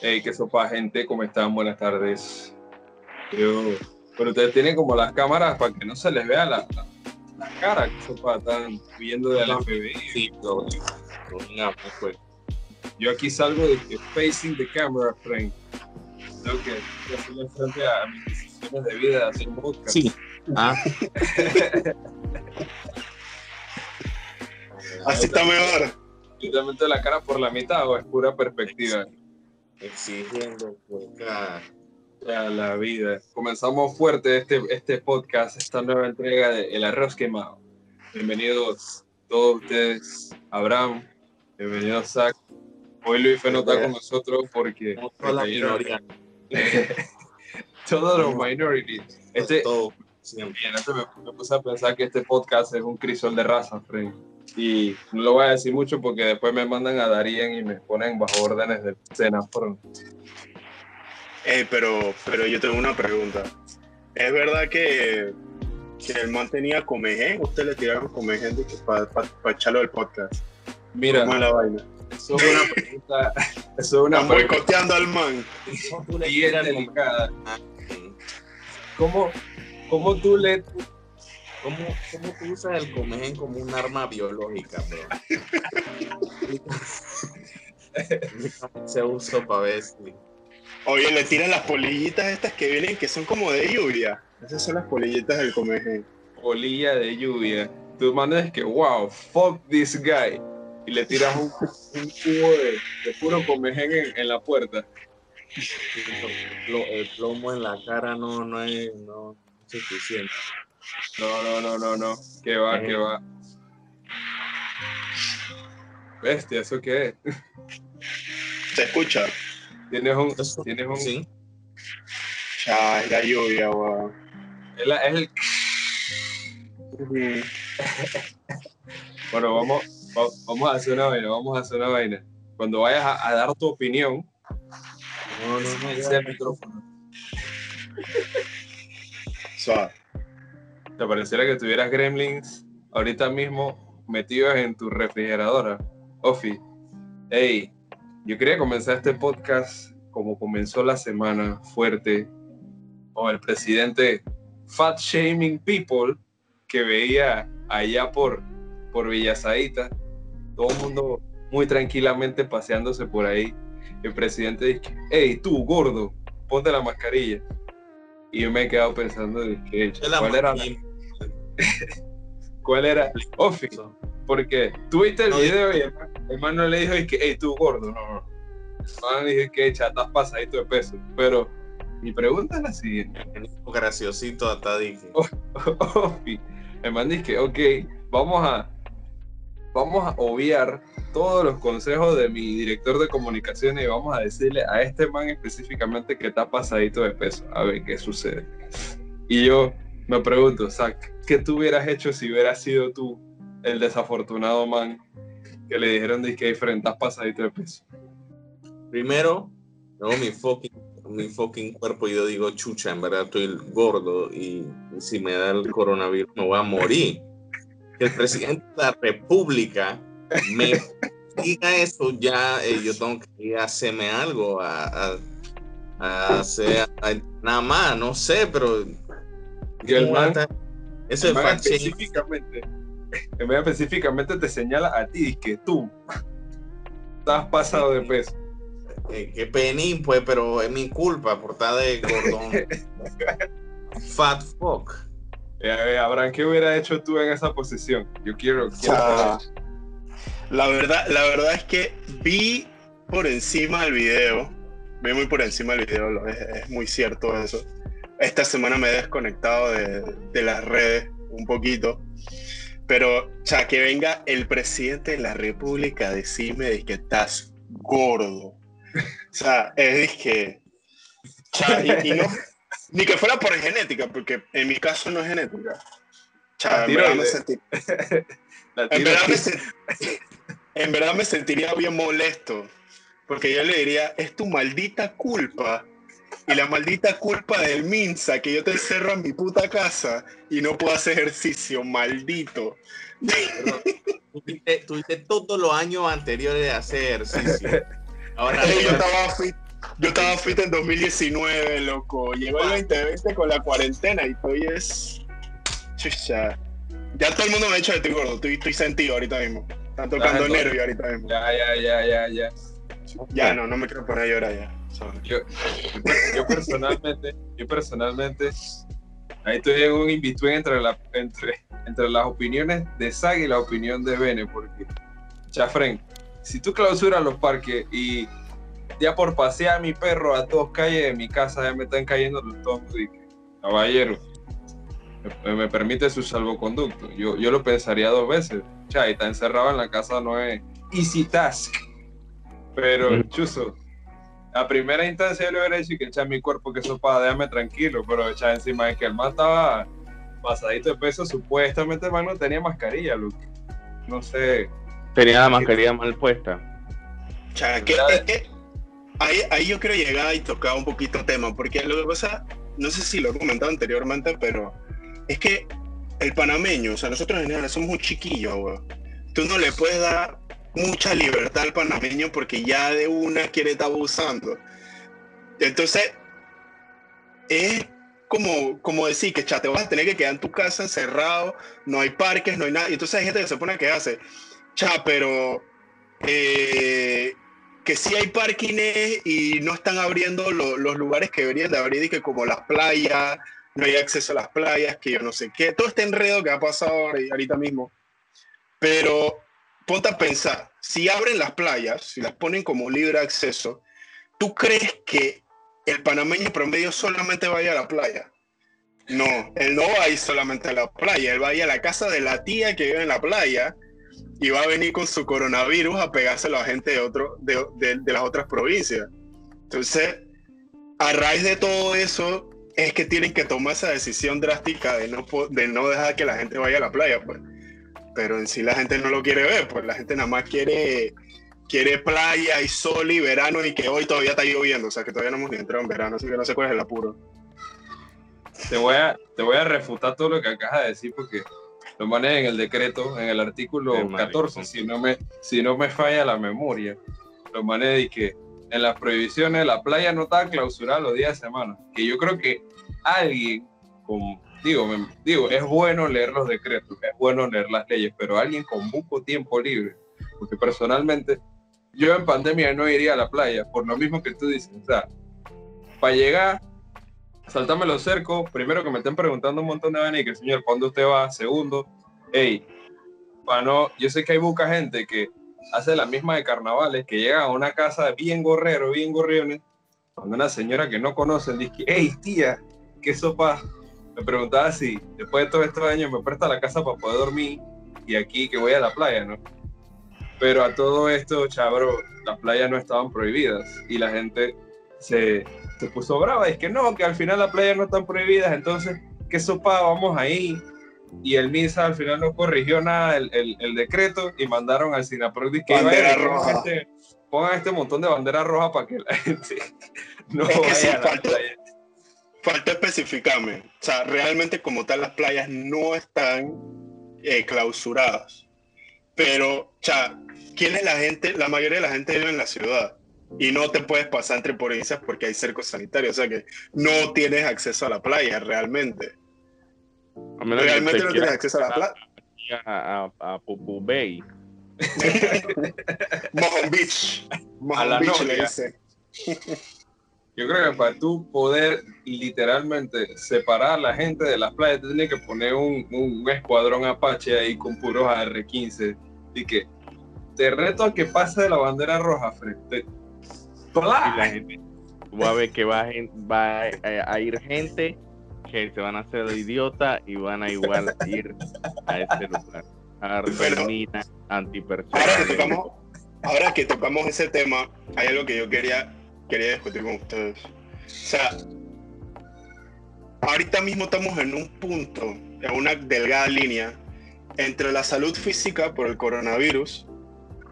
Hey, qué sopa, gente, ¿cómo están? Buenas tardes. Yo, pero ustedes tienen como las cámaras para que no se les vea la, la, la cara, que sopa, están viendo de la FBI. Sí, no, no, pues. Yo aquí salgo de que facing the camera frame. Tengo que hacerle frente a mis decisiones de vida de hacer podcast. Sí. Ah, Así está mejor. Yo te meto la cara por la mitad o es pura perspectiva. Exigiendo pues, ah, Ya, la vida. Comenzamos fuerte este, este podcast, esta nueva entrega de El Arroz Quemado. Bienvenidos todos ustedes, Abraham, bienvenido Zach. Hoy Luis no está con nosotros porque no la todos los minorities. Este, todo, siempre. bien, este me, me puse a pensar que este podcast es un crisol de raza, Frank. Y no lo voy a decir mucho porque después me mandan a Darien y me ponen bajo órdenes de cena. Por... Ey, pero, pero yo tengo una pregunta. ¿Es verdad que, que el man tenía comején? ¿Usted le tiraron comején para echarlo del podcast? Mira, ¿Cómo es la vaina? eso es una pregunta. Eso es una Están pregunta boicoteando al man. bien delicada. ¿Cómo, cómo tú le ¿Cómo, ¿Cómo tú usas el comején como un arma biológica, bro? Se usa para ver si... Oye, le tiran las polillitas estas que vienen que son como de lluvia. Esas son las polillitas del comején. polilla de lluvia? Tú mandas que, wow, fuck this guy. Y le tiras un, un cubo de, de puro comején en, en la puerta. El plomo en la cara no, no es no, es suficiente. No, no, no, no, no. Que va, que va. Bestia, ¿eso qué es? ¿Se escucha? Tienes un. Tienes un Sí. Ya, es la lluvia, wow. es, la- es el. Bueno, vamos, va- vamos a hacer una vaina, vamos a hacer una vaina. Cuando vayas a, a dar tu opinión, No, no, no. el micrófono. Suave. Te pareciera que tuvieras gremlins ahorita mismo metidos en tu refrigeradora. Ofi, hey, yo quería comenzar este podcast como comenzó la semana, fuerte, con el presidente Fat Shaming People que veía allá por, por Villasaita, todo el mundo muy tranquilamente paseándose por ahí. El presidente dice, hey, tú, gordo, ponte la mascarilla. Y yo me he quedado pensando, que, ¿cuál era la-. ¿Cuál era? Ofi, porque tuviste el video y el man, el man no le dijo y que, hey, tú gordo, no, no. El man le dijo que chatas pasadito de peso. Pero mi pregunta es la siguiente. El graciosito hasta dije. Ofi, el man dice ok, vamos a, vamos a obviar todos los consejos de mi director de comunicaciones y vamos a decirle a este man específicamente que está pasadito de peso. A ver qué sucede. Y yo me pregunto, Zach, ¿qué tú hubieras hecho si hubieras sido tú el desafortunado man que le dijeron de que enfrentas pasadito de peso? Primero, luego mi fucking, mi fucking cuerpo, yo digo, chucha, en verdad estoy gordo y, y si me da el coronavirus me voy a morir. Que el presidente de la república me diga eso, ya eh, yo tengo que ir a hacerme algo, a, a- a hacer a- nada más, no sé, pero... Y el man, Eso es shaming. específicamente, específicamente te señala a ti y que tú estás pasado de peso. Eh, qué penín, pues, pero es mi culpa por estar de gordón. Fat fuck. Eh, Abraham, ¿qué hubiera hecho tú en esa posición? Yo quiero, quiero Ah, la verdad, la verdad es que vi por encima del video, vi muy por encima del video, es muy cierto eso. Esta semana me he desconectado de, de las redes un poquito, pero ya que venga el presidente de la República a decirme de que estás gordo. O sea, es que... cha, y, y no, ni que fuera por genética, porque en mi caso no es genética. Cha, en verdad me sentí- en verdad, me en verdad me sentiría bien molesto, porque yo le diría, es tu maldita culpa y la maldita culpa del Minsa que yo te encerro en mi puta casa y no puedo hacer ejercicio, maldito. Tuviste, tuviste todos los años anteriores de hacer ejercicio. Ahora yo yo- estaba fit, Yo estaba fit en 2019, loco. Llegó el 2020 con la cuarentena y estoy es. Chucha. Ya todo el mundo me ha dicho que estoy gordo, estoy, estoy sentido ahorita mismo. Están tocando nervios ahorita mismo. Ya, ya, ya, ya, ya. Ya, no, no me quiero poner a llorar ya. Yo, yo personalmente, yo personalmente, ahí estoy en un in-between entre, la, entre, entre las opiniones de Zag y la opinión de Bene, porque, chafren, si tú clausuras los parques y ya por pasear a mi perro a dos calles de mi casa ya me están cayendo los tongos y que, caballero, me, me permite su salvoconducto. Yo, yo lo pensaría dos veces. Cha, y está encerrado en la casa no es easy task. Pero, chuzo, a primera instancia yo le hubiera dicho que echa mi cuerpo que eso para déjame tranquilo, pero echa encima de que el man estaba pasadito de peso, supuestamente el man no tenía mascarilla, Luke. No sé. Tenía la mascarilla mal puesta. O sea, que, Ya. es que ahí, ahí yo quiero llegar y tocar un poquito el tema, porque lo que pasa, no sé si lo he comentado anteriormente, pero es que el panameño, o sea, nosotros en general somos un chiquillo, weón. Tú no le puedes dar mucha libertad al panameño porque ya de una quiere estar abusando. Entonces, es como, como decir que cha, te vas a tener que quedar en tu casa encerrado, no hay parques, no hay nada. Y entonces hay gente que se pone a quedarse, cha, pero eh, que sí hay parkings y no están abriendo lo- los lugares que deberían de abrir, y que como las playas, no hay acceso a las playas, que yo no sé qué, todo este enredo que ha pasado ahorita mismo. Pero ponte a pensar, si abren las playas, si las ponen como libre acceso, ¿tú crees que el panameño promedio solamente vaya a la playa? No, él no va a ir solamente a la playa, él va a ir a la casa de la tía que vive en la playa y va a venir con su coronavirus a pegárselo a gente de, otro, de, las otras provincias. Entonces, a raíz de todo eso, es que tienen que tomar esa decisión drástica de no, de no dejar que la gente vaya a la playa. Pues. Pero en sí la gente no lo quiere ver, pues la gente nada más quiere, quiere playa y sol y verano y que hoy todavía está lloviendo, o sea que todavía no hemos ni entrado en verano, así que no sé cuál es el apuro. Te voy a, te voy a refutar todo lo que acabas de decir porque lo manejan en el decreto, en el artículo marico. 14, si no, me, si no me falla la memoria. Lo maneja y que en las prohibiciones la playa no está clausurada los días de semana. Que yo creo que alguien, con, digo, me- digo, es bueno leer los decretos, es bueno leer las leyes, pero alguien con poco tiempo libre, porque personalmente yo en pandemia no iría a la playa, por lo mismo que tú dices, o sea, para llegar saltarme los cercos, primero que me estén preguntando un montón de veces y que señor, ¿cuándo usted va? Segundo, hey, para no, yo sé que hay mucha gente que hace la misma de carnavales, que llega a una casa bien gorrero, bien gorriones, cuando una señora que no conocen dice, hey tía, ¿qué sopa? Me preguntaba si después de todos estos años me presta la casa para poder dormir y aquí que voy a la playa, ¿no? Pero a todo esto, chabro, las playas no estaban prohibidas y la gente se, se puso brava. Es que no, que al final las playas no están prohibidas, entonces, ¿qué sopa? Vamos ahí. Y el MISA al final no corrigió nada el, el- el decreto y mandaron al SINAPROC que Bandera "Vaya, pongan roja". Este, pongan este montón de banderas rojas para que la gente no Es que vaya sí, a la faltó- playa. Falta especificarme, o sea, realmente como tal las playas no están eh, clausuradas, pero, o sea, ¿quién es la gente? La mayoría de la gente vive en la ciudad y no te puedes pasar entre provincias porque hay cercos sanitarios, o sea que no tienes acceso a la playa realmente. A Realmente te no tienes acceso a la playa. a, a, a Pupu Bay. Mohon Beach. Mohon Beach le dice. Yo creo que para tú poder literalmente separar a la gente de las playas, tú tienes que poner un, un escuadrón Apache ahí con puros AR-15. Y que te reto a que pase de la bandera roja frente. Y la gente tú vas a ver que va, a, va a, a ir gente que se van a hacer idiota y van a igual ir a ese lugar. A Argentina, Ahora que antipersonal. tocamos, ahora que tocamos ese tema, hay algo que yo quería, quería discutir con ustedes. O sea, ahorita mismo estamos en un punto, en una delgada línea entre la salud física por el coronavirus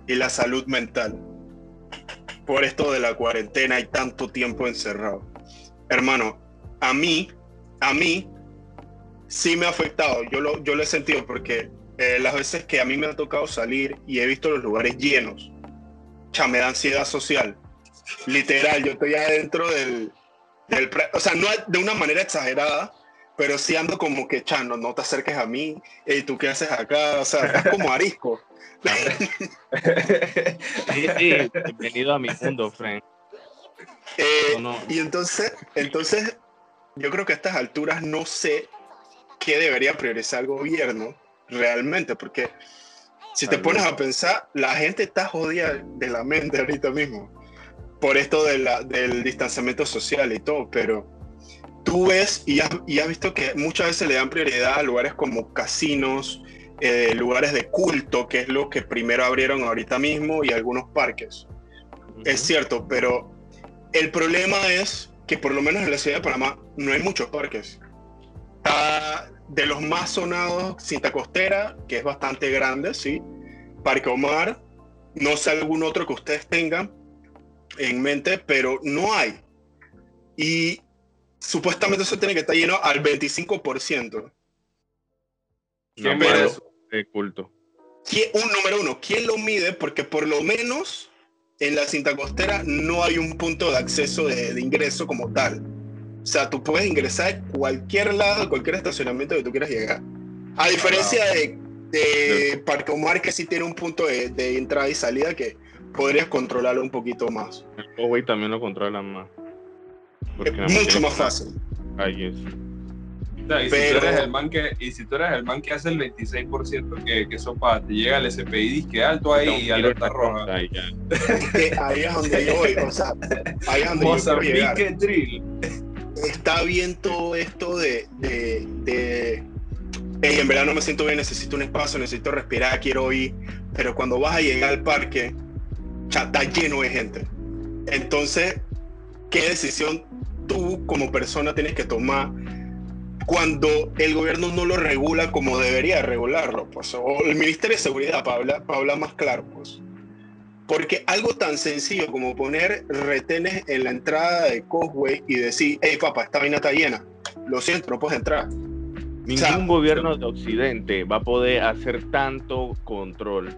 y la salud mental. Por esto de la cuarentena y tanto tiempo encerrado. Hermano, a mí, a mí, sí me ha afectado. Yo lo, yo lo he sentido porque eh, las veces que a mí me ha tocado salir y he visto los lugares llenos, cha, me da ansiedad social. Literal, yo estoy adentro del, del o sea, no de una manera exagerada, pero sí ando como que, chano, no te acerques a mí, y tú qué haces acá, o sea, es como arisco. Sí, sí, bienvenido a mi mundo, Frank. Eh, No, no. Y entonces, entonces, yo creo que a estas alturas no sé qué debería priorizar el gobierno realmente, porque si te pones a pensar, la gente está jodida de la mente ahorita mismo por esto de la- del distanciamiento social y todo, pero tú ves y has, y has visto que muchas veces le dan prioridad a lugares como casinos, eh, lugares de culto, que es lo que primero abrieron ahorita mismo, y algunos parques. Es cierto, pero el problema es que por lo menos en la ciudad de Panamá no hay muchos parques. Está de los más sonados, Cinta Costera, que es bastante grande, sí. Parque Omar, no sé algún otro que ustedes tengan en mente, pero no hay. Y supuestamente eso tiene que estar lleno al 25%. No, ¿Quién pero- ve eso? de culto. ¿Quién- un número uno, ¿quién lo mide? Porque por lo menos en la cinta costera no hay un punto de acceso de, de ingreso como tal. O sea, tú puedes ingresar a cualquier lado, cualquier estacionamiento que tú quieras llegar. A diferencia de, de Parque Omar, que sí tiene un punto de, de entrada y salida que podrías controlarlo un poquito más. El Huawei también lo controlan más. Porque Es mucho más fácil. calles. O sea, y, si Pero- tú eres el man que, y si tú eres el man que hace el 26% que, que sopa, te llega el SPI, dice que alto ahí y alerta roja. Ahí ahí es donde yo voy. O sea, ahí es donde yo quiero. Mozambique Drill. está bien todo esto de, de, de "Ey, en verdad no me siento bien, necesito un espacio, necesito respirar, quiero ir, pero cuando vas a llegar al parque, está lleno de gente. Entonces, ¿qué decisión tú como persona tienes que tomar cuando el gobierno no lo regula como debería regularlo? Pues, o el Ministerio de Seguridad, para hablar, para hablar más claro, pues. Porque algo tan sencillo como poner retenes en la entrada de Causeway y decir, hey papá, esta vaina está llena, lo siento, no puedes entrar. Ningún sea, gobierno de Occidente va a poder hacer tanto control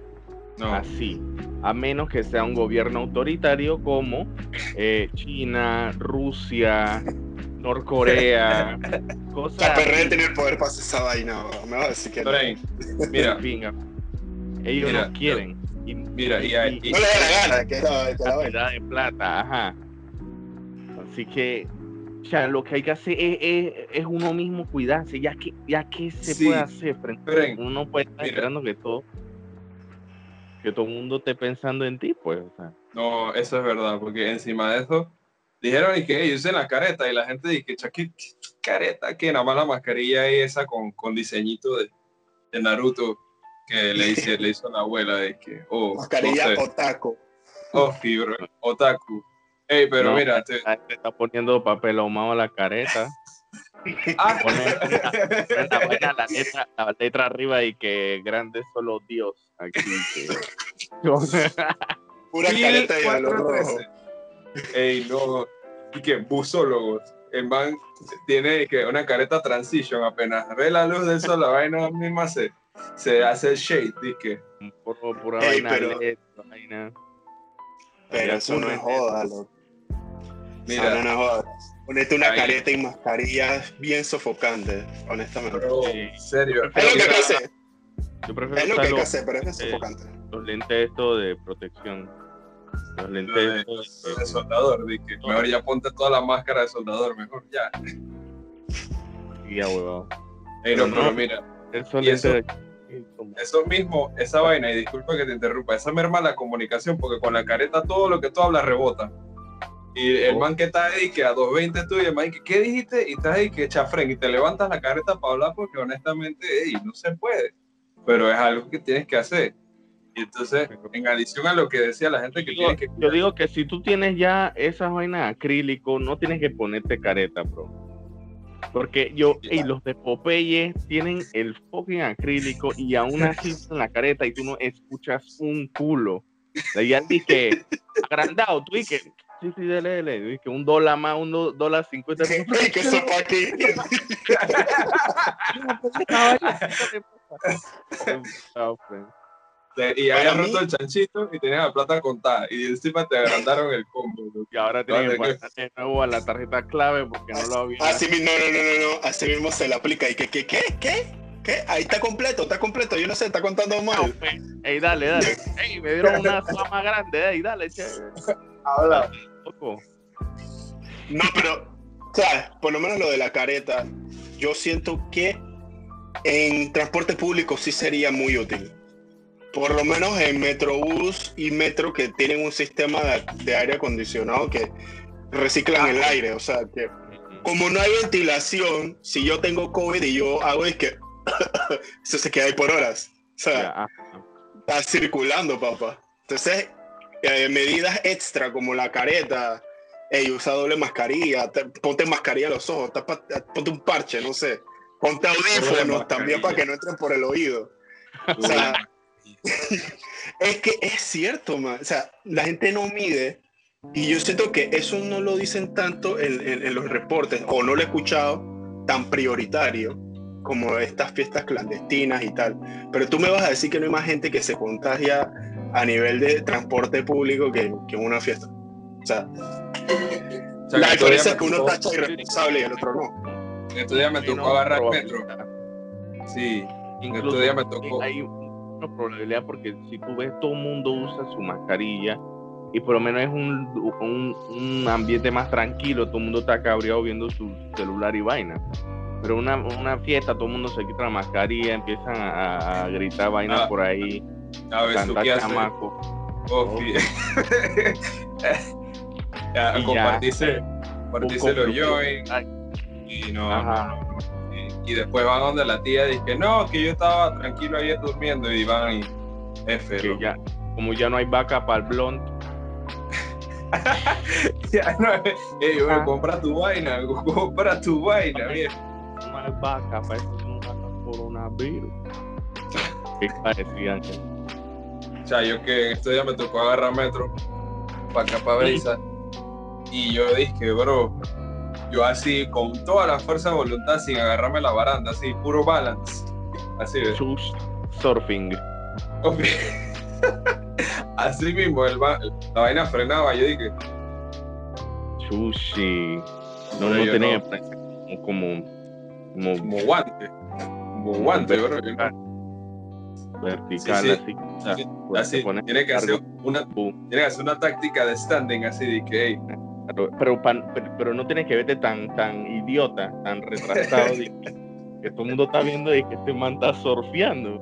No, así, a menos que sea un gobierno autoritario como eh, China, Rusia, Norcorea, cosas. Perret así. tiene el poder para hacer esa vaina, bro. me vas a decir que no. Mira, Venga. Ellos Mira, no quieren. Y, mira, y, ahí- y- No le da la gana, que es la, que es la vaina. de plata, ajá. Así que, o sea, lo que hay que hacer es, es- es uno mismo cuidarse, ya que, ya que se Sí. puede hacer frente Brain, uno no puede estar Mira. esperando que todo que todo el mundo esté pensando en ti, pues, o sea, No, eso es verdad, porque encima de eso dijeron y que ellos usen la careta y la gente dice que "Cha, ¿qué careta, que nada más la mascarilla esa con, con diseñito de, de Naruto que le, hice, le hizo la abuela de que, oh, Mascarilla no sé, otaku. oh, fibra, otaku. Ey, pero No. mira, te- gente está poniendo papel ahumado a la careta, ah, pone una, una vaina, la letra, la letra arriba y que grande solo Dios aquí. que- Pura careta de valor rojo. 413. Ey, no, y que busólogos. El man tiene que una careta transition apenas ve la luz del sol, la vaina misma se, se hace el shade, dice Puro- pura Ey, vaina pero- LED, vaina. Pero eso no es joda, loco. Mira, No, no, no, joda. Ponete una Ahí. careta y mascarilla bien sofocante, honestamente. bro, en serio. Es lo que hay que hacer, Yo prefiero es lo que hay que hacer, pero es eh, sofocante. los lentes estos de protección. Los lo lentes de, estos de- de soldador, dice mejor ya ponte toda la máscara de soldador, mejor ya. ya, huevado. Ey, no, Pero pero no. mira, Y eso- lentes de- eso mismo, esa vaina, y disculpa que te interrumpa, esa merma la comunicación, porque con la careta todo lo que tú hablas rebota. Y el Oh. man que está ahí, que a 220 tú, y el man que, ¿qué dijiste? Y estás ahí que chafren, y te levantas la careta para hablar, porque honestamente, ey, no se puede. Pero es algo que tienes que hacer. Y entonces, en adición a lo que decía la gente que Yo, tiene que yo digo que si tú tienes ya esas vainas acrílico, no tienes que ponerte careta, bro. Porque yo, y los de Popeye tienen el fucking acrílico y aún así en la careta y tú no escuchas un culo. Al que agrandado, tú dices, sí, sí, dele, dele, Dije, que un dólar más, un dólar cincuenta. Que eso aquí. Te- y Para habías mí- roto el chanchito y tenías la plata contada. Y encima te agrandaron el combo. Y ahora tienen que de nuevo a la tarjeta clave porque no lo había. Así mismo, no, no, no, no, así mismo se le aplica. ¿Y que, qué, qué, qué? ¿Qué? Ahí está completo, está completo. Yo no sé, está contando mal. Ey, dale, dale. Ey, me dieron una más grande. Ey, dale, che. Habla. No, pero, ¿sabes? Por lo menos lo de la careta, yo siento que en transporte público sí sería muy útil. Por lo menos en Metrobús y Metro que tienen un sistema de, de aire acondicionado que reciclan el aire. O sea, que como no hay ventilación, si yo tengo COVID y yo hago es que eso se queda ahí por horas. O sea, Ya, ah, está circulando, papá. Entonces, eh, medidas extra como la careta, ey, usa doble mascarilla, te- ponte mascarilla en los ojos, tapa- ponte un parche, no sé. Ponte audífonos también para que no entren por el oído. O sea, es que es cierto, man. O sea, la gente no mide y yo siento que eso no lo dicen tanto en, en- en los reportes o no lo he escuchado tan prioritario como estas fiestas clandestinas y tal. Pero tú me vas a decir que no hay más gente que se contagia a nivel de transporte público que, que en una fiesta. O sea, O sea, la diferencia es que uno tacha irresponsable y el otro no. estos días me tocó agarrar probabilidad. metro. Sí, Incluso estos días me tocó. hay una probabilidad porque si tú ves todo el mundo usa su mascarilla y por lo menos es un, un, un ambiente más tranquilo, todo el mundo está cabreado viendo su celular y vaina. Pero una, una fiesta, todo el mundo se quita la mascarilla, empiezan a, a gritar vainas Ah, por ahí, A ver, ¿tú qué haces? Oh. Ya, Y Poco- los joints Ay, y no, no, no. Y, y después van donde la tía y que no, que yo estaba tranquilo ayer durmiendo y van y F. que ya, como ya no hay vaca para el blond, Ya, no, ey, Ah. compra tu vaina, compra tu vaina, no hay vaca para eso no mata coronavirus. ¿Qué parecía, Ángel? O sea, yo que estos días me tocó agarrar metro para acá, para Brisa. Y yo dije, bro, yo así, con toda la fuerza de voluntad, sin agarrarme la baranda, así, puro balance. Así. Chush surfing. Así mismo, el va- la vaina frenaba. Yo dije, Sushi. No, no tenía no. como, como como guante. Como guante, bro. Vertical, Sí, sí. así. O sea, Así, tiene que hacer una, Boom. tiene que hacer una táctica de standing, así de que, hey, Pero, pero, pero, no tienes que verte tan, tan idiota, tan retrasado, de que, todo el mundo está viendo y que este man está surfeando.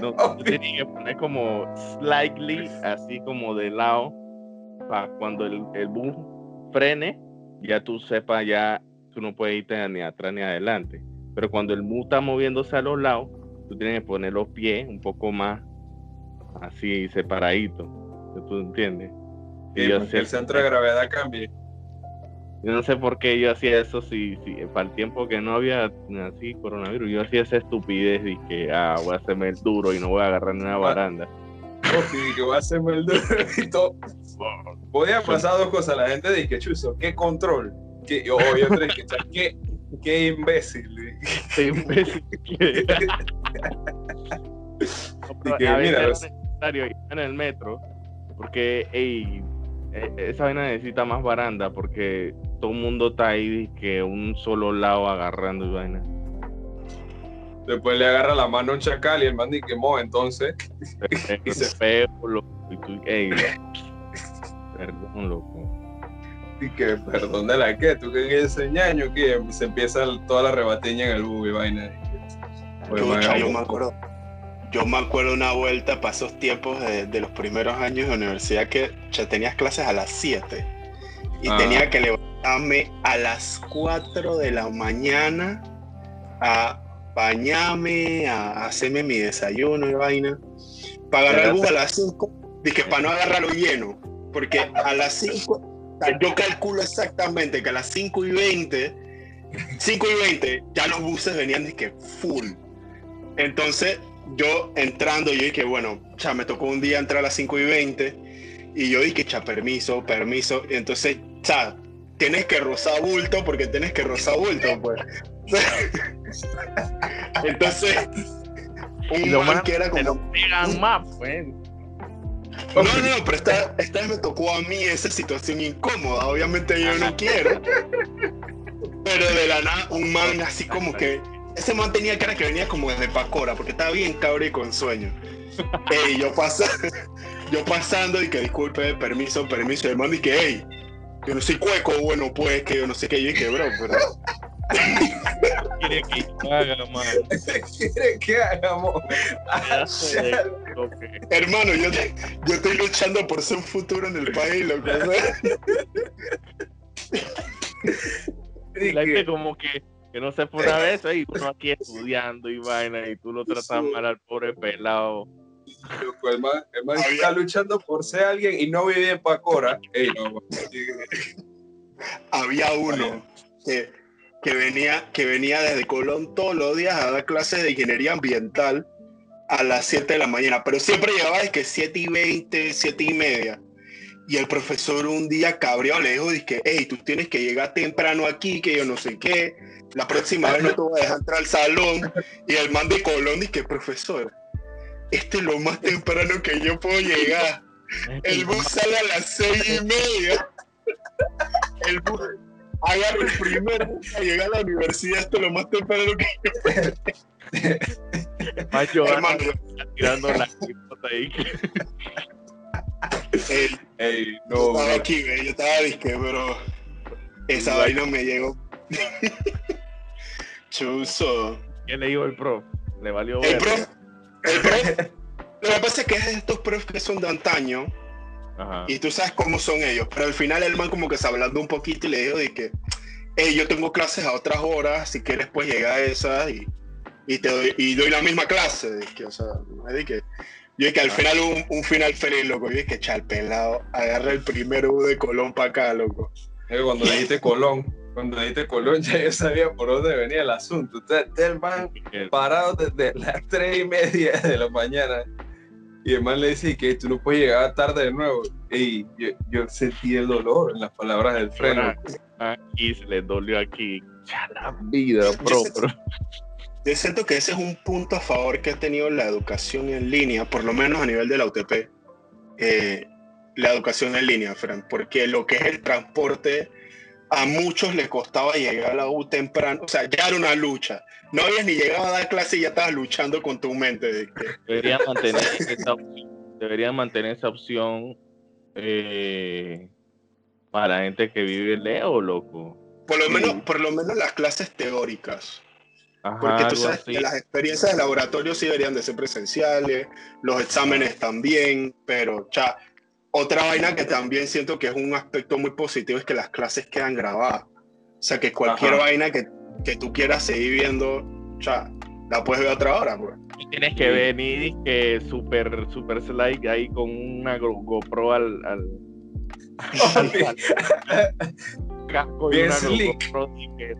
No, tienes que poner como slightly, así como de lado, para cuando el, el bus frene, ya tú sepas, ya tú no puedes irte ni atrás ni adelante. Pero cuando el bus está moviéndose a los lados, tú tienes que poner los pies un poco más así separaditos. ¿Tú entiendes? Y que yo el centro de gravedad cambie. yo no sé por qué yo hacía eso si, si para el tiempo que no había así coronavirus, yo hacía esa estupidez y que ah, voy a hacerme el duro y no voy a agarrar ni una baranda. Oh, sí, que va a hacerme el duro y todo. Podía pasar dos cosas. La gente dice que chuzo, qué control. Que, o y otra dice, qué, qué imbécil. Qué imbécil que. No, pero Y que, a veces mira, era los- necesario ir en el metro porque ey, e- esa vaina necesita más baranda porque todo el mundo está ahí que un solo lado agarrando y vaina. Después le agarra la mano a un chacal y el man dice que mo, entonces. Y se- Es feo, loco, y tú, ey, perdón, loco. Y que perdón de la que, tú que ese ñaño que se empieza toda la rebateña en el bug y vaina. Man, yo me acuerdo. Yo me acuerdo una vuelta para esos tiempos de, de los primeros años de universidad que ya tenías clases a las 7 y Ah. tenía que levantarme a las 4 de la mañana a bañarme, a hacerme mi desayuno y vaina. Para agarrar el bus a las 5, dije para no agarrarlo lleno, porque a las 5, yo calculo exactamente que a las 5 y 20, 5 y 20, ya los buses venían de que full. Entonces, yo entrando, yo dije, bueno, ya me tocó un día entrar a las 5 y 20, y yo dije, cha, permiso, permiso. Y entonces, cha, tienes que rozar bulto porque tienes que rozar bulto, pues. entonces, Y Un lo man más- que era como. pegan más, pues. No, no, no, pero esta, esta vez me tocó a mí esa situación incómoda. Obviamente yo no quiero. Pero de la nada, un man así como que. Ese man tenía cara que venía como desde Pacora, porque estaba bien cabrón y con sueño. Ey, yo, pasa, yo pasando y que disculpe, permiso, permiso. Y el man y que, hey, yo no soy cueco, bueno, pues, que yo no sé qué. Yo dije, bro, pero. Quiere que haga, man. ¿Quiere que hagamos? Lo que- Hermano, yo, te- yo estoy luchando por ser un futuro en el país, loco. o sea. Y La gente que- como que, que no se fue una vez y uno aquí estudiando y vaina y tú lo tratas mal al pobre pelado. loco, el man, el man Había- está luchando por ser alguien y no vive en Pacora. Ey, no, había uno que, que, venía, que venía desde Colón todos los días a dar clases de ingeniería ambiental a las 7 de la mañana, pero siempre llegaba de que 7 y 20, 7 y media. Y el profesor un día cabreado le dijo, que, hey, tú tienes que llegar temprano aquí, que yo no sé qué, la próxima vez no te voy a dejar entrar al salón. Y el man de Colón dice, profesor, este es lo más temprano que yo puedo llegar. El bus sale a las seis y media. El bus agarra el primer bus a llegar a la universidad. Esto es lo más temprano que Más llorando, hermano. tirando la chipota ahí. Ey, yo no, estaba bro. aquí, güey, yo estaba disque, pero esa vaina me llegó. Chuzo. ¿Qué le dijo el prof? Le valió El ver. prof, el prof, lo que pasa es que es de estos profs que son de antaño Ajá. y tú sabes cómo son ellos, pero al final el man como que se hablando un poquito y le dijo de que, hey, yo tengo clases a otras horas, si quieres pues llega a esas y, y te doy, y doy la misma clase, de que, o sea, de que, yo dije que al final un, un final feliz, loco, yo dije que chal pelado, agarra el primer U de Colón para acá, loco. Eh, Cuando dijiste Colón, cuando dijiste Colón, ya yo sabía por dónde venía el asunto. Usted, usted el man parado desde las tres y media de la mañana. Y el man le dice que tú no puedes llegar tarde de nuevo. Y yo, yo sentí el dolor en las palabras del freno. Aquí se le dolió aquí. Ya la vida, bro, bro. Yo siento que ese es un punto a favor que ha tenido la educación en línea, por lo menos a nivel de la UTP. eh, la educación en línea, Fran, porque lo que es el transporte, a muchos les costaba llegar a la U temprano, o sea, ya era una lucha. No habías ni llegado a dar clase y ya estabas luchando con tu mente. Deberían mantener esa opción. Deberían mantener esa opción eh, para gente que vive lejos, loco. por, lo menos, por lo menos las clases teóricas. Ajá, Porque tú sabes que las experiencias de laboratorio sí deberían de ser presenciales, los exámenes también, pero ya, otra vaina que también siento que es un aspecto muy positivo es que las clases quedan grabadas. O sea, que cualquier Ajá. vaina que, que tú quieras seguir viendo, ya, la puedes ver a otra hora, pues. Y Tienes que venir que super, super slide ahí con una Go- GoPro al, al, casco y Bien una slick. GoPro que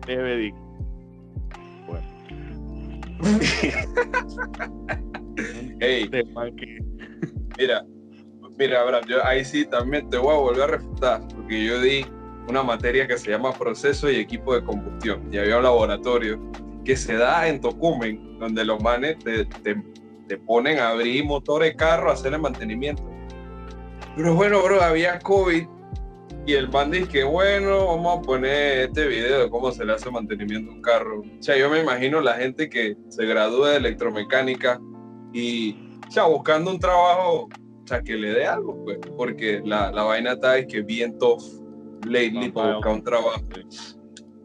Ey, mira, mira, Abraham, yo ahí sí también te voy a volver a refutar, porque yo di una materia que se llama proceso y equipo de combustión, y había un laboratorio que se da en Tocumen, donde los manes te, te- te ponen a abrir motores carro, a hacerle mantenimiento. Pero bueno, bro, había COVID y el man dice que bueno, vamos a poner este video de cómo se le hace mantenimiento a un carro. O sea, yo me imagino la gente que se gradúa de electromecánica y, o sea, buscando un trabajo, o sea, que le dé algo, pues, porque la, la vaina está es que bien tough lately No, para buscar un trabajo.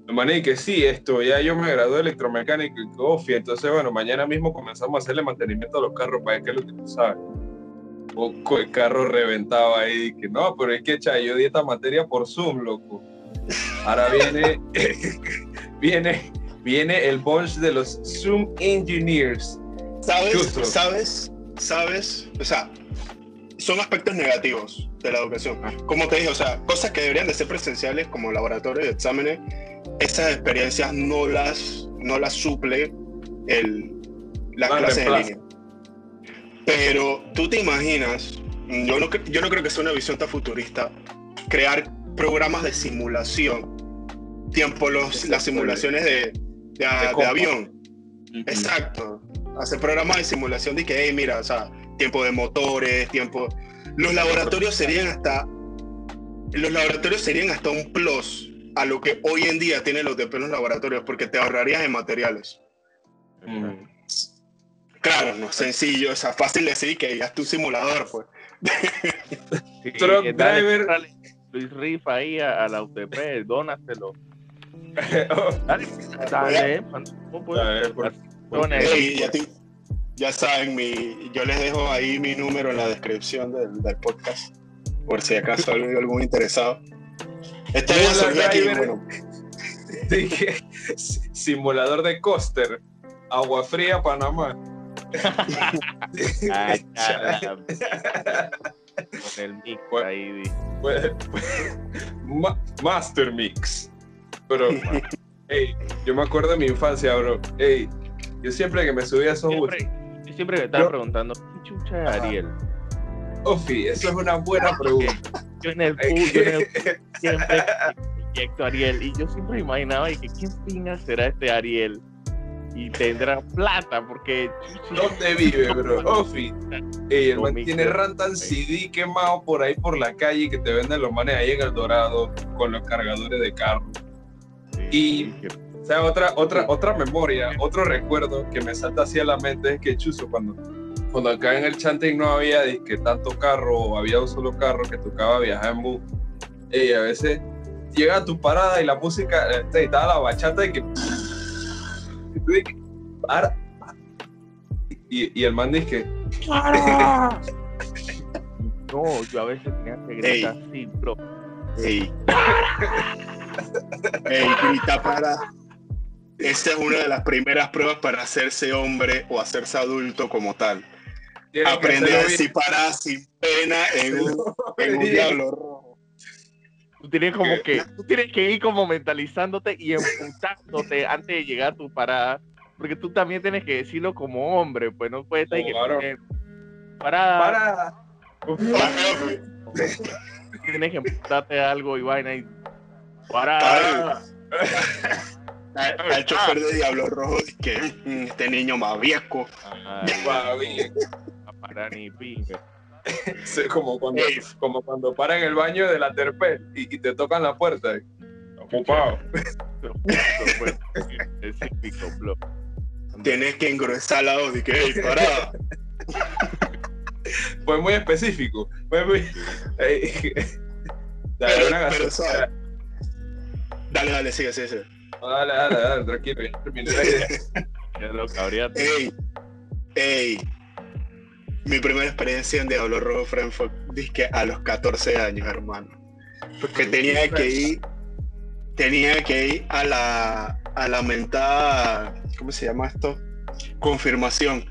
De manera que sí, esto, ya yo me gradué de electromecánico y coffee, entonces bueno, mañana mismo comenzamos a hacerle mantenimiento a los carros para qué es lo que tú sabes. O co- el carro reventado ahí, y que no, pero es que cha, yo di esta materia por Zoom, loco. Ahora viene, viene, viene el bunch de los Zoom Engineers. ¿Sabes? Justo. ¿Sabes? ¿Sabes? O sea, son aspectos negativos de la educación. Como te dije, o sea, cosas que deberían de ser presenciales como laboratorios de exámenes, esas experiencias no las, no las suple el, las clases en línea. Pero tú te imaginas, yo no, yo no creo que sea una visión tan futurista, crear programas de simulación, tiempo los, las simulaciones de, de, de avión. Exacto. hacer programas de simulación de que, hey, mira, o sea, tiempo de motores, tiempo... Los laboratorios serían hasta... Los laboratorios serían hasta un plus a lo que hoy en día tienen los DP en los laboratorios, porque te ahorrarías en materiales. Mm. Claro, no es sencillo, o sea, fácil decir que ya es tu simulador, pues. Sí, Truck dale, driver. dale, Luis Rifa ahí a, a la UTP, dónaselo. Dale, dale, ya, saben, mi, yo les dejo ahí mi número en la descripción del, del podcast, por si acaso hay algún interesado. Idea surgió aquí, bueno, Dije, simulador de coaster, agua fría, Panamá. Ay, la- Con el mix Bueno. ahí. Master Mix. Pero, ey, yo me acuerdo de mi infancia, bro. Ey, yo siempre que me subía a esos buses, yo siempre me estaba Yo- preguntando, ¿qué chucha es Ariel? Ofi, eso es una buena pregunta. Yo en el Ey, pool, yo en el siempre proyecto Ariel y yo siempre imaginaba y que quién pinga será este Ariel y tendrá plata porque ¿Dónde vive, bro? Ofi. Ey, el man tiene. Rantan CD quemado por ahí por la calle que te venden los manes ahí en el Dorado con los cargadores de carro. Y- O sea, otra, otra, otra memoria, otro recuerdo que me salta hacia la mente es que Chuzo, cuando, cuando acá en el Chanting no había que tanto carro o había un solo carro que tocaba viajar en bus, y a veces llega a tu parada y la música, eh, estaba la bachata y que. Y para. El man dice que. no yo a veces tenía que gritar así bro ey. Ey, grita para. Esta es una de las primeras pruebas para hacerse hombre o hacerse adulto como tal. "Tienes que Aprender a decir para sin pena en un, en un bien". diablo rojo. Tú tienes como que tú tienes que ir como mentalizándote y emputándote antes de llegar a tu parada porque tú también tienes que decirlo como hombre pues no puedes estar ahí que Claro. parada Para. tienes que emputarte algo y vaina y Para. para Al, chofer de Diablo Rojo, que "Mm, este niño más viejo. Ay, Va bien. a parar ni pinga. Sí, como cuando, Ey. como cuando paran en el baño de la Terpel y, y te tocan la puerta. Ocupado. Bro. Tienes que engrosar la voz y que, hey, parada. Fue muy específico. Fue muy. Dale, Pero- una pero. Dale, dale, sigue, sigue, sigue. Dale, dale, dale, tranquilo. ya terminé la idea. Ya lo cabría. Ey, ey. Mi primera experiencia en Diablo Rojo fue dizque, a los 14 años, hermano. Porque tenía que ir, tenía que ir a la, a la mentada, ¿cómo se llama esto? Confirmación.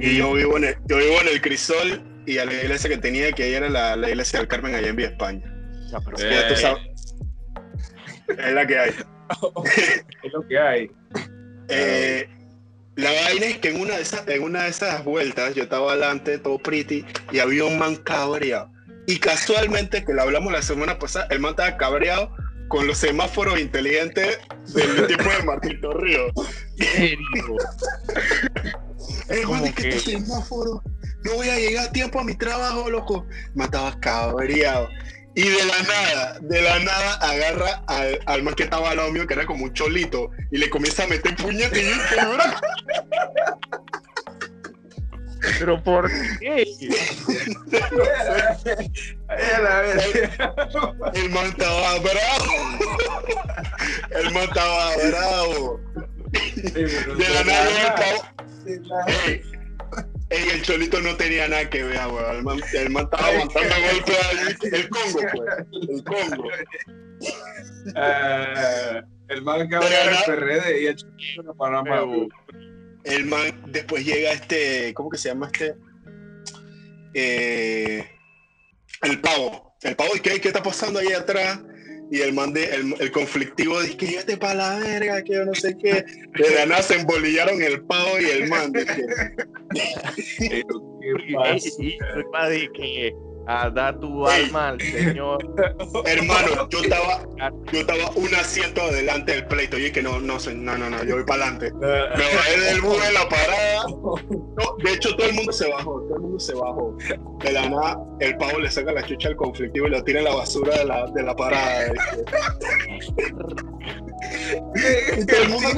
Y yo vivo en el, yo vivo en el Crisol y a la iglesia que tenía que ir era la, la iglesia del Carmen allá en Vía España. Ya, pero Eh. Ya tú sabes. Es la que hay. Es lo que hay. Eh, la vaina es que en una, de esas, en una de esas vueltas yo estaba adelante, todo pretty, y había un man cabreado. Y casualmente, que lo hablamos la semana pasada, el man estaba cabreado con los semáforos inteligentes del tipo de Martito Río. serio. El ¿Cómo man dice que que? este semáforo, no voy a llegar a tiempo a mi trabajo, loco. Me estaba cabreado. Y de la nada, de la nada, agarra al, al man que estaba al lado mío, que era como un cholito, y le comienza a meter puñetes. y "Cabrón". Pero ¿por qué? Ay, a la vez. El man estaba bravo. El man estaba bravo. De la nada, el pavo- Ey, el cholito no tenía nada que ver, weón. El man, el man estaba aguantando golpes ahí. El Congo, pues. El Congo. Eh, el man que habla del PRD y el chiquito de Panamá. Pero, El man, después llega este. ¿Cómo que se llama este? Eh, el pavo. El pavo, ¿y qué, qué está pasando ahí atrás? Y el man, de, el, el conflictivo, dice que llévate para la verga, que yo no sé qué. De la nada se embolillaron el pavo y el man. dice ¿qué a dar tu alma al Señor. Hermano, yo estaba, yo estaba un asiento adelante del pleito. Y que no, no no, no, no, yo voy para adelante. Me bajé del bus de la parada. De hecho, todo el mundo se bajó, todo el mundo se bajó. De la nada, el pavo le saca la chucha al conflictivo y lo tira en la basura de la, de la parada. Todo el mundo,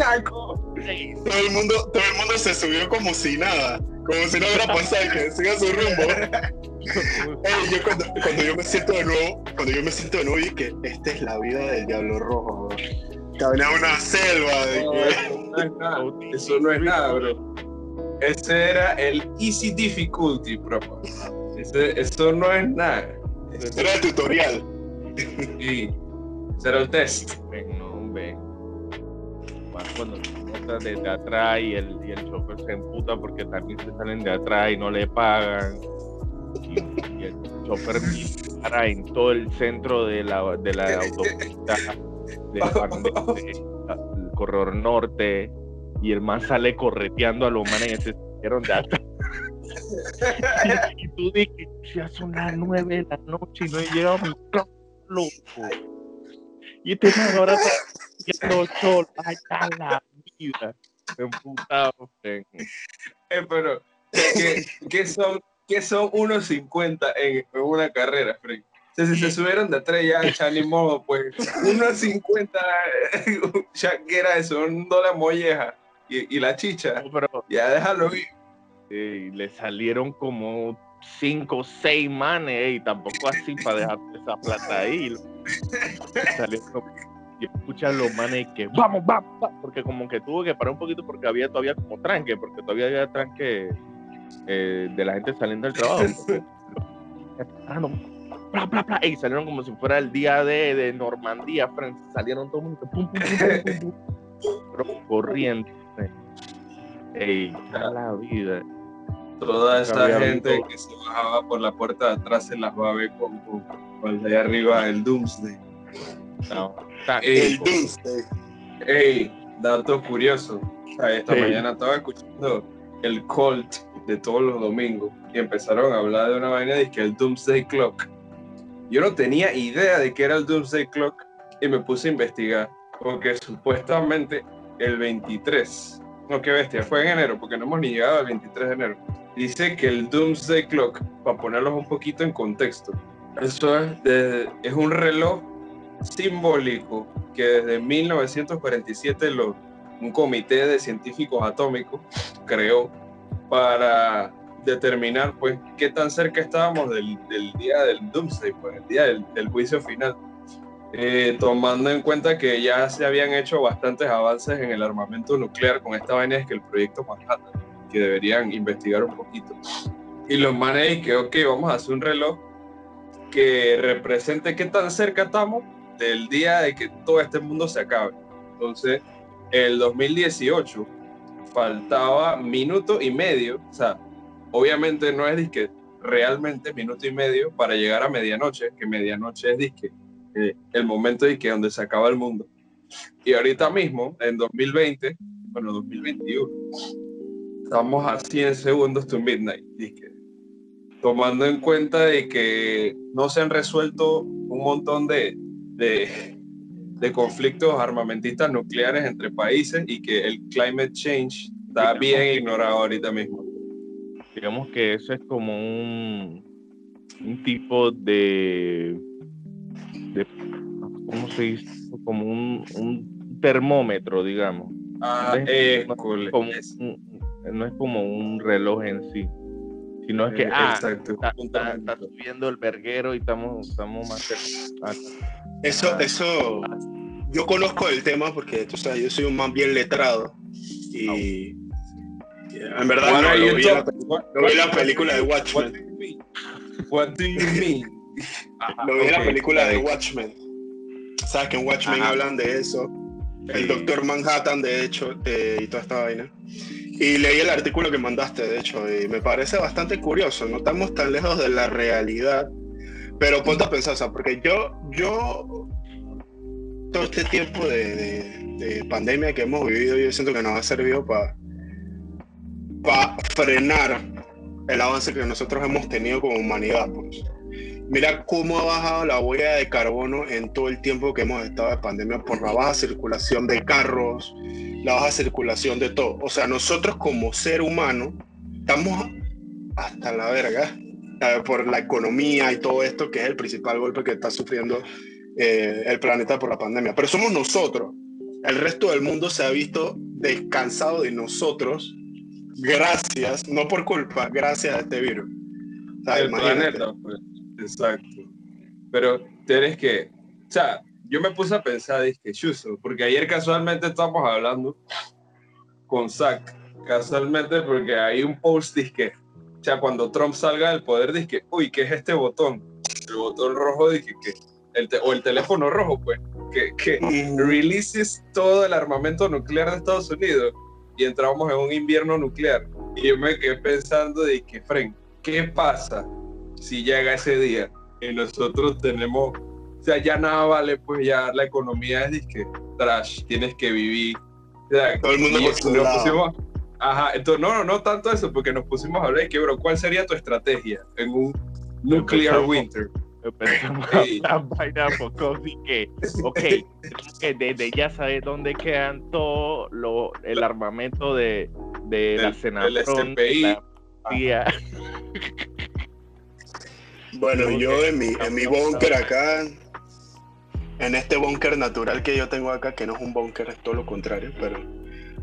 todo el mundo, todo el mundo se subió como si nada, como si no hubiera pasado que siga su rumbo. Ey, yo cuando, cuando yo me siento de nuevo, cuando yo me siento de nuevo y que esta es la vida del diablo rojo, bro. Caminaba una selva de No, que eso no es nada. Eso no es nada, bro. Ese era el easy difficulty, papá. Ese, eso no es nada. era el tutorial. Y ese era el test. Ven, no, ven. Más cuando te montas desde atrás y el, y el chofer se emputa porque también se salen de atrás y no le pagan. Y, y el chofer para en todo el centro de la, de la autopista del del corredor norte y el man sale correteando a los manes que se salieron de atrás. y, y tú dices, ya son las nueve de la noche y no he llegado a mi casa, loco. Y este man ahora está haciendo sol, ay, la vida. Emputado. Eh, pero, ¿qué, qué son, qué son 1.50 en, en una carrera, Frank? Si se subieron de atrás ya, ni modo, pues 1.50, ya que era eso, un dólar molleja y, y la chicha, No, pero ya déjalo ir. le salieron como cinco o seis manes y tampoco así para dejar esa plata ahí. Salieron y escuchan los manes que vamos, vamos, vamos", porque como que tuvo que parar un poquito porque había todavía como tranque, porque todavía había tranque eh, de la gente saliendo del trabajo. Ah, bla, bla, bla, y salieron como si fuera el día de, de Normandía, friends. salieron todo el mundo, pum, pum, pum, pum, pum, pum, pero corriendo. Ey, la vida. Toda esa gente que se bajaba por la puerta de atrás se las va a ver con, con, con el de ahí arriba, el Doomsday. No, está- Ey, El Doomsday. Ey, dato curioso. O sea, esta Sí. mañana estaba escuchando el Colt de todos los domingos y empezaron a hablar de una vaina de que el Doomsday Clock. Yo no tenía idea de que era el Doomsday Clock y me puse a investigar porque supuestamente el 23, no qué bestia, fue en enero porque no hemos ni llegado al 23 de enero. Dice que el Doomsday Clock, para ponerlos un poquito en contexto, eso es, es un reloj simbólico que desde 1947 lo- un comité de científicos atómicos creó para determinar pues qué tan cerca estábamos del, del día del Doomsday, pues el día del, del juicio final. Eh, tomando en cuenta que ya se habían hecho bastantes avances en el armamento nuclear con esta vaina es que el proyecto Manhattan, que deberían investigar un poquito. Y los manes que, ok, vamos a hacer un reloj que represente qué tan cerca estamos del día de que todo este mundo se acabe. Entonces, el 2018 faltaba minuto y medio, o sea, obviamente no es disque realmente minuto y medio para llegar a medianoche, que medianoche es disque eh, el momento de que donde se acaba el mundo. Y ahorita mismo, en 2020, bueno, 2021, estamos a 100 segundos to midnight, disque tomando en cuenta de que no se han resuelto un montón de, de, de conflictos armamentistas nucleares entre países y que el climate change está bien ignorado ahorita mismo. digamos que eso es como un, un tipo de, de ¿cómo se dice? Como un, un termómetro, digamos. Ah, école. Como no es como un reloj en sí, sino es que, Eh, ah, exacto. está, está- está subiendo el verguero y estamos, estamos más cerca. Eso, eso, yo conozco el tema porque tú sabes, yo soy un man bien letrado y en verdad What no, lo vi, la, lo vi la película de Watchmen. What do you mean? Lo vi en la película de. Watchmen. Sabes que en Watchmen Ajá. hablan de eso. El Sí. Doctor Manhattan, de hecho, eh, y toda esta vaina. Y leí el artículo que mandaste, de hecho, y me parece bastante curioso. No estamos tan lejos de la realidad. Pero ponte a pensar, o sea, porque yo, yo, todo este tiempo de, de- de pandemia que hemos vivido, yo siento que nos ha servido para frenar el avance que nosotros hemos tenido como humanidad. Pues. mira cómo ha bajado la huella de carbono en todo el tiempo que hemos estado de pandemia por la baja circulación de carros, la baja circulación de todo. O sea, nosotros como ser humano estamos hasta la verga eh, por la economía y todo esto, que es el principal golpe que está sufriendo eh, el planeta por la pandemia. Pero somos nosotros. El resto del mundo se ha visto descansado de nosotros gracias, no por culpa, gracias a este virus. O sea, el planeta, pues. Exacto. Pero tienes que, o sea, yo me puse a pensar, dije, chuzo, porque ayer casualmente estábamos hablando con Zach, casualmente porque hay un post, dije, o sea, cuando Trump salga del poder, dije, uy, ¿qué es este botón? El botón rojo, dije que, el te- o el teléfono rojo, pues, que, que releases todo el armamento nuclear de Estados Unidos y entramos en un invierno nuclear. Y yo me quedé pensando de que, Frank, ¿qué pasa si llega ese día y nosotros tenemos, o sea, ya nada vale, pues ya la economía es disque trash, tienes que vivir. O sea, Todo el mundo nos pusimos, ajá, entonces, no, no, no tanto eso, porque nos pusimos a hablar de que, bro, ¿cuál sería tu estrategia en un nuclear Empezamos. winter? Empezamos Sí. a hablar vaina poco así que, ok, que desde ya saber dónde quedan todo lo, el armamento de, de la El- el senadora, SPI. la. Bueno, yo en mi, en mi búnker acá, en este búnker natural que yo tengo acá, que no es un búnker, es todo lo contrario, pero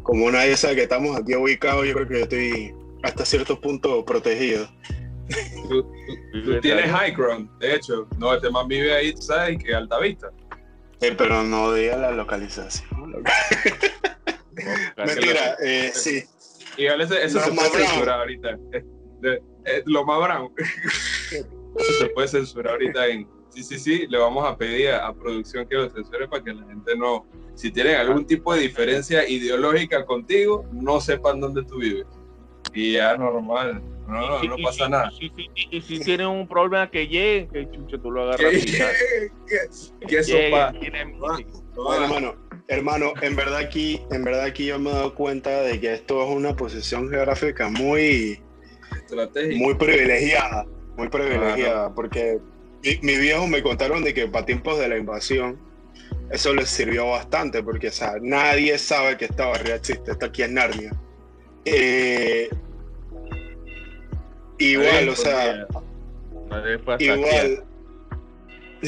como nadie sabe que estamos aquí ubicados, yo creo que yo estoy hasta cierto punto protegido. Tú, tú- tú tienes high ground, de hecho, no, este man vive ahí, tú sabes, que alta vista. Eh, pero no diga la localización. Mentira, eh, sí. Y veces eso Lo se puede censurar ahorita. Eh, de- lo más bravo. Eso se puede censurar ahorita en. Sí, sí, sí. Le vamos a pedir a, a producción que lo censure para que la gente no. Si tienen algún tipo de diferencia ideológica contigo, no sepan dónde tú vives. Y ya normal. No, no, no pasa nada. Y si, y- y si tienen un problema que lleguen, que chucho, tú lo agarras. ¿Qué, y ya. qué- qué eso Lleguen, pa- tienen- Bueno, hermano, hermano, en verdad aquí, en verdad aquí yo me he dado cuenta de que esto es una posición geográfica muy, muy privilegiada, muy privilegiada, porque mi, mi viejo me contaron de que para tiempos de la invasión eso les sirvió bastante, porque o sea, nadie sabe que esta barrera existe, esto aquí es Narnia. Eh, igual, o sea, igual.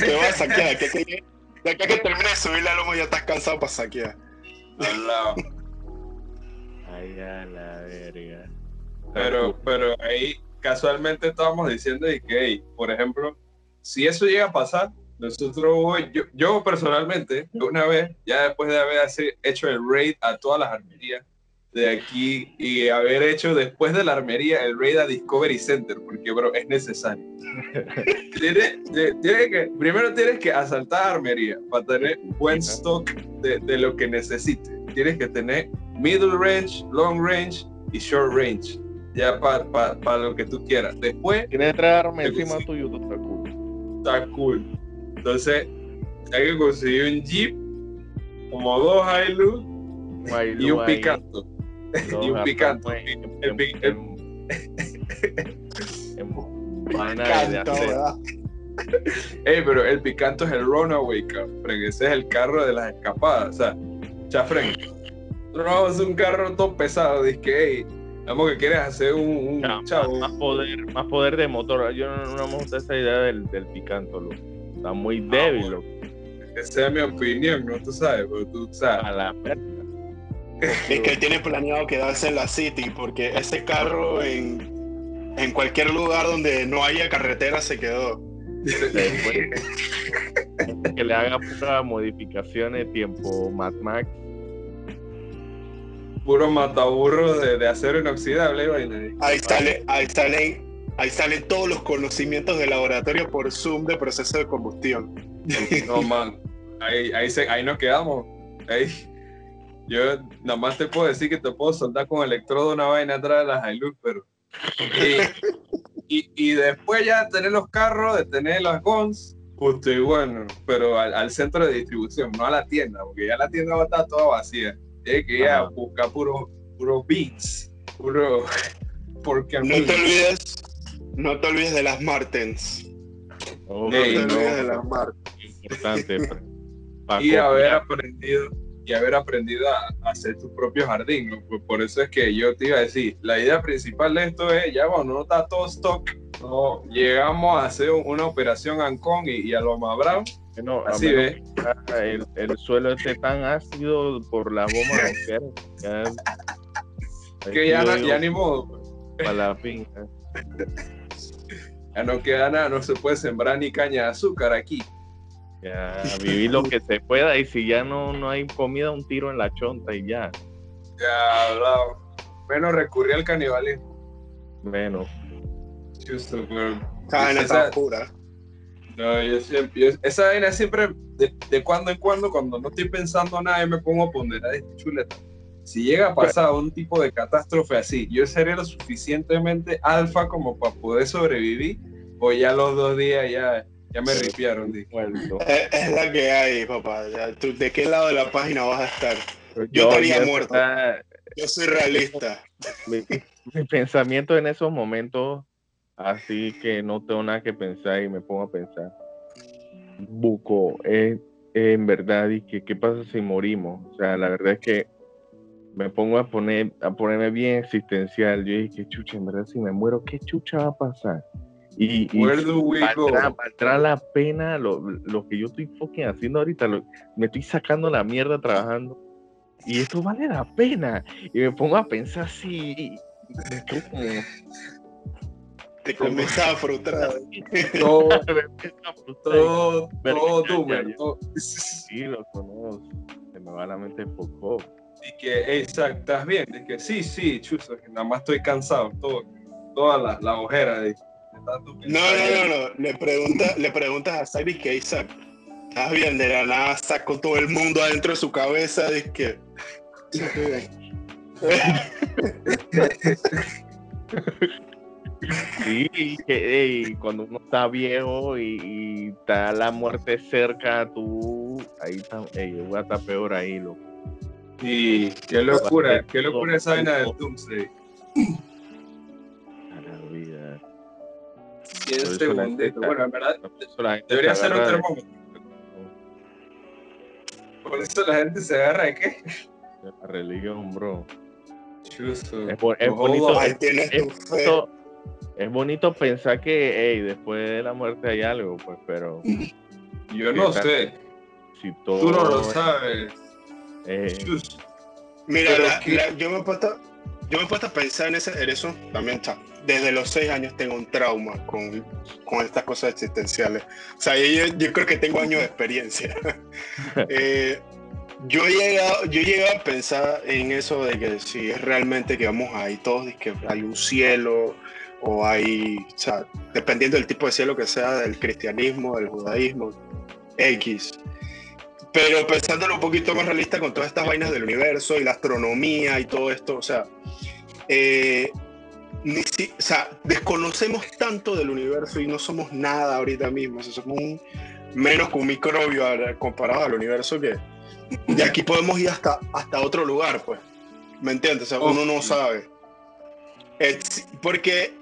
Te vas a saquear, que, que, de acá que termine de subir la loma ya estás cansado para saquear. Ay, a la verga. Pero, pero ahí casualmente estábamos diciendo de que, hey, por ejemplo, si eso llega a pasar, nosotros, yo, yo personalmente, una vez, ya después de haber hecho el raid a todas las armerías de aquí y haber hecho después de la armería el raid a Discovery Center, porque, bro, es necesario. Tiene- te- tiene que, primero tienes que asaltar armería para tener buen stock de, de lo que necesites. Tienes que tener middle range, long range y short range ya para lo que tú quieras. Después Quieres traerme Sí, encima tuyo, tú estás cool. está cool. Entonces hay que conseguir un jeep, como dos Hilux y un picanto. Y un picanto. El en- pi- en- en vaina de Canta, hacer. ¿verdad? Ey, pero el picanto es el runaway car, Frank. Ese es el carro de las escapadas. O sea, chafren. Tú no vamos a hacer un carro todo pesado. Dice que, hey, vamos que quieres hacer un, un Ya, chavo. Más poder, más poder de motor. Yo no, no me gusta esa idea del, del picanto, loco. Está muy débil, bueno. loco. Esa es mi opinión, ¿no? Tú sabes, pero tú sabes. A la. Es que él tiene planeado quedarse en la City porque ese carro en, en cualquier lugar donde no haya carretera se quedó. Después, que le haga puras modificaciones tiempo Mad Max. Puro mataburro de, de acero inoxidable. vaina. Ahí sale, ahí salen, ahí salen todos los conocimientos de laboratorio por Zoom de proceso de combustión. No, man. Ahí, ahí, se- ahí nos quedamos. Ahí. Yo nada más te puedo decir que te puedo soltar con electrodo una vaina atrás de las Hilux, pero. Y, y, y después ya tener los carros, de tener las guns, justo y bueno, pero al, al centro de distribución, no a la tienda, porque ya la tienda va a estar toda vacía. Tienes que ir a buscar puro, puro beats, puro. Porque No te olvides, no te olvides de las Martens. Oh, No te no. olvides de las Martens. importante. y haber aprendido y haber aprendido a, hacer tu propio jardín. ¿no? Por, por eso es que yo te iba a decir, la idea principal de esto es, ya cuando no está todo stock, no, llegamos a hacer una operación Ancon y, y a lo más Brown, No, así ya el, el suelo esté tan ácido por la bomba de boquero, ya, que ya, ni modo, pa' la pinga. Ya no queda nada, no se puede sembrar ni caña de azúcar aquí. Ya, vivir lo que se pueda y si ya no, no hay comida, un tiro en la chonta y ya. Ya, hablado. Menos recurrir al canibalismo. Bueno, Justo, pero- Esa vaina esa- está pura. No, yo siempre, yo- esa vaina siempre, de, de cuando en cuando, cuando no estoy pensando nada, yo me pongo a ponderar esta chuleta. Si llega a pasar un tipo de catástrofe así, ¿yo sería lo suficientemente alfa como para poder sobrevivir? ¿O ya los dos días ya, ya me ripiaron? Es, es la que hay, papá. Tú, ¿De qué lado de la página vas a estar? Yo, Yo estaría muerto. está- Yo soy realista. mi, mi pensamiento en esos momentos, así que no tengo nada que pensar y me pongo a pensar. Buco, es en verdad, y que qué pasa si morimos. O sea, la verdad es que me pongo a poner a ponerme bien existencial. Yo dije, chucha, en verdad, si me muero, ¿qué chucha va a pasar? Y, y valdrá, valdrá la pena lo, lo que yo estoy fucking haciendo ahorita. lo- me estoy sacando la mierda trabajando. Y esto vale la pena. Y me pongo a pensar así. y como- Te comienzas a frustrar. Todo, todo, todo todo- Sí, lo conozco. Se me va la mente poco. Y que, "Ey, Zack, ¿estás bien? Es que sí, sí, chuzo, que nada más estoy cansado, todo, toda la, la ojera de, de tanto No, no, no, no. Le, pregunta, le preguntas a Zack y que Isaac. ¿Estás bien? De la nada sacó todo el mundo adentro de su cabeza. Dice que. "Sí, estoy bien". Sí, y que ey, cuando uno está viejo y, y está la muerte cerca, tú. Ahí está. Ey, yo voy a estar peor ahí, loco. Y qué locura, qué locura esa vaina del Doomsday. A la vida. 100 Por eso la gente segunditos. está- Bueno, en verdad, debería se ser un termómetro. Por eso la gente se agarra de qué? de la religión, bro. Es, bo- es bonito, Ahí es, tienes es tu fe. bonito, es bonito pensar que hey, después de la muerte hay algo, pues, pero Yo no sé, si todo tú no lo sabes. Eh. Mira, la- que- la- yo, me he puesto, yo me he puesto a pensar en, ese, en eso también. cha. Desde los seis años tengo un trauma con, con estas cosas existenciales. O sea, yo, yo creo que tengo años de experiencia. Eh, yo, he llegado, yo llegué a pensar en eso de que si es realmente que vamos ahí todos, y que hay un cielo o hay, o sea, dependiendo del tipo de cielo que sea, del cristianismo, del judaísmo, X. Pero pensándolo un poquito más realista con todas estas vainas del universo y la astronomía y todo esto, o sea, eh, ni si- o sea, desconocemos tanto del universo y no somos nada ahorita mismo, o sea, somos un, menos que un microbio comparado al universo que de aquí podemos ir hasta, hasta otro lugar, pues. ¿Me entiendes? O sea, uno no sabe. Es- porque,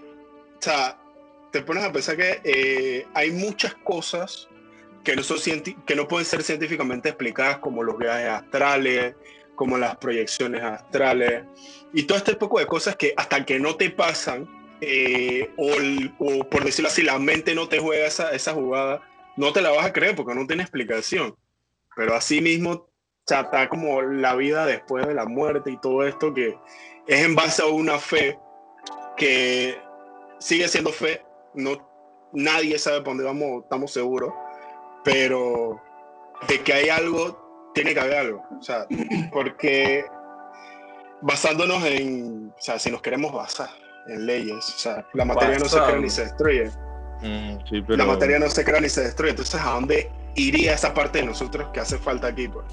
o sea, te pones a pensar que eh, hay muchas cosas que no, son que no pueden ser científicamente explicadas, como los viajes astrales, como las proyecciones astrales, y todo este poco de cosas que hasta que no te pasan, eh, o, o por decirlo así, la mente no te juega esa, esa jugada, no te la vas a creer porque no tiene explicación. Pero así mismo, está como la vida después de la muerte y todo esto que es en base a una fe que sigue siendo fe, no, nadie sabe por dónde vamos, estamos seguros, pero de que hay algo, tiene que haber algo, o sea, porque basándonos en, o sea, si nos queremos basar en leyes, o sea, la materia no se crea ni se destruye, mm, sí, pero la materia no se crea ni se destruye, entonces ¿a dónde iría esa parte de nosotros que hace falta aquí? Pues?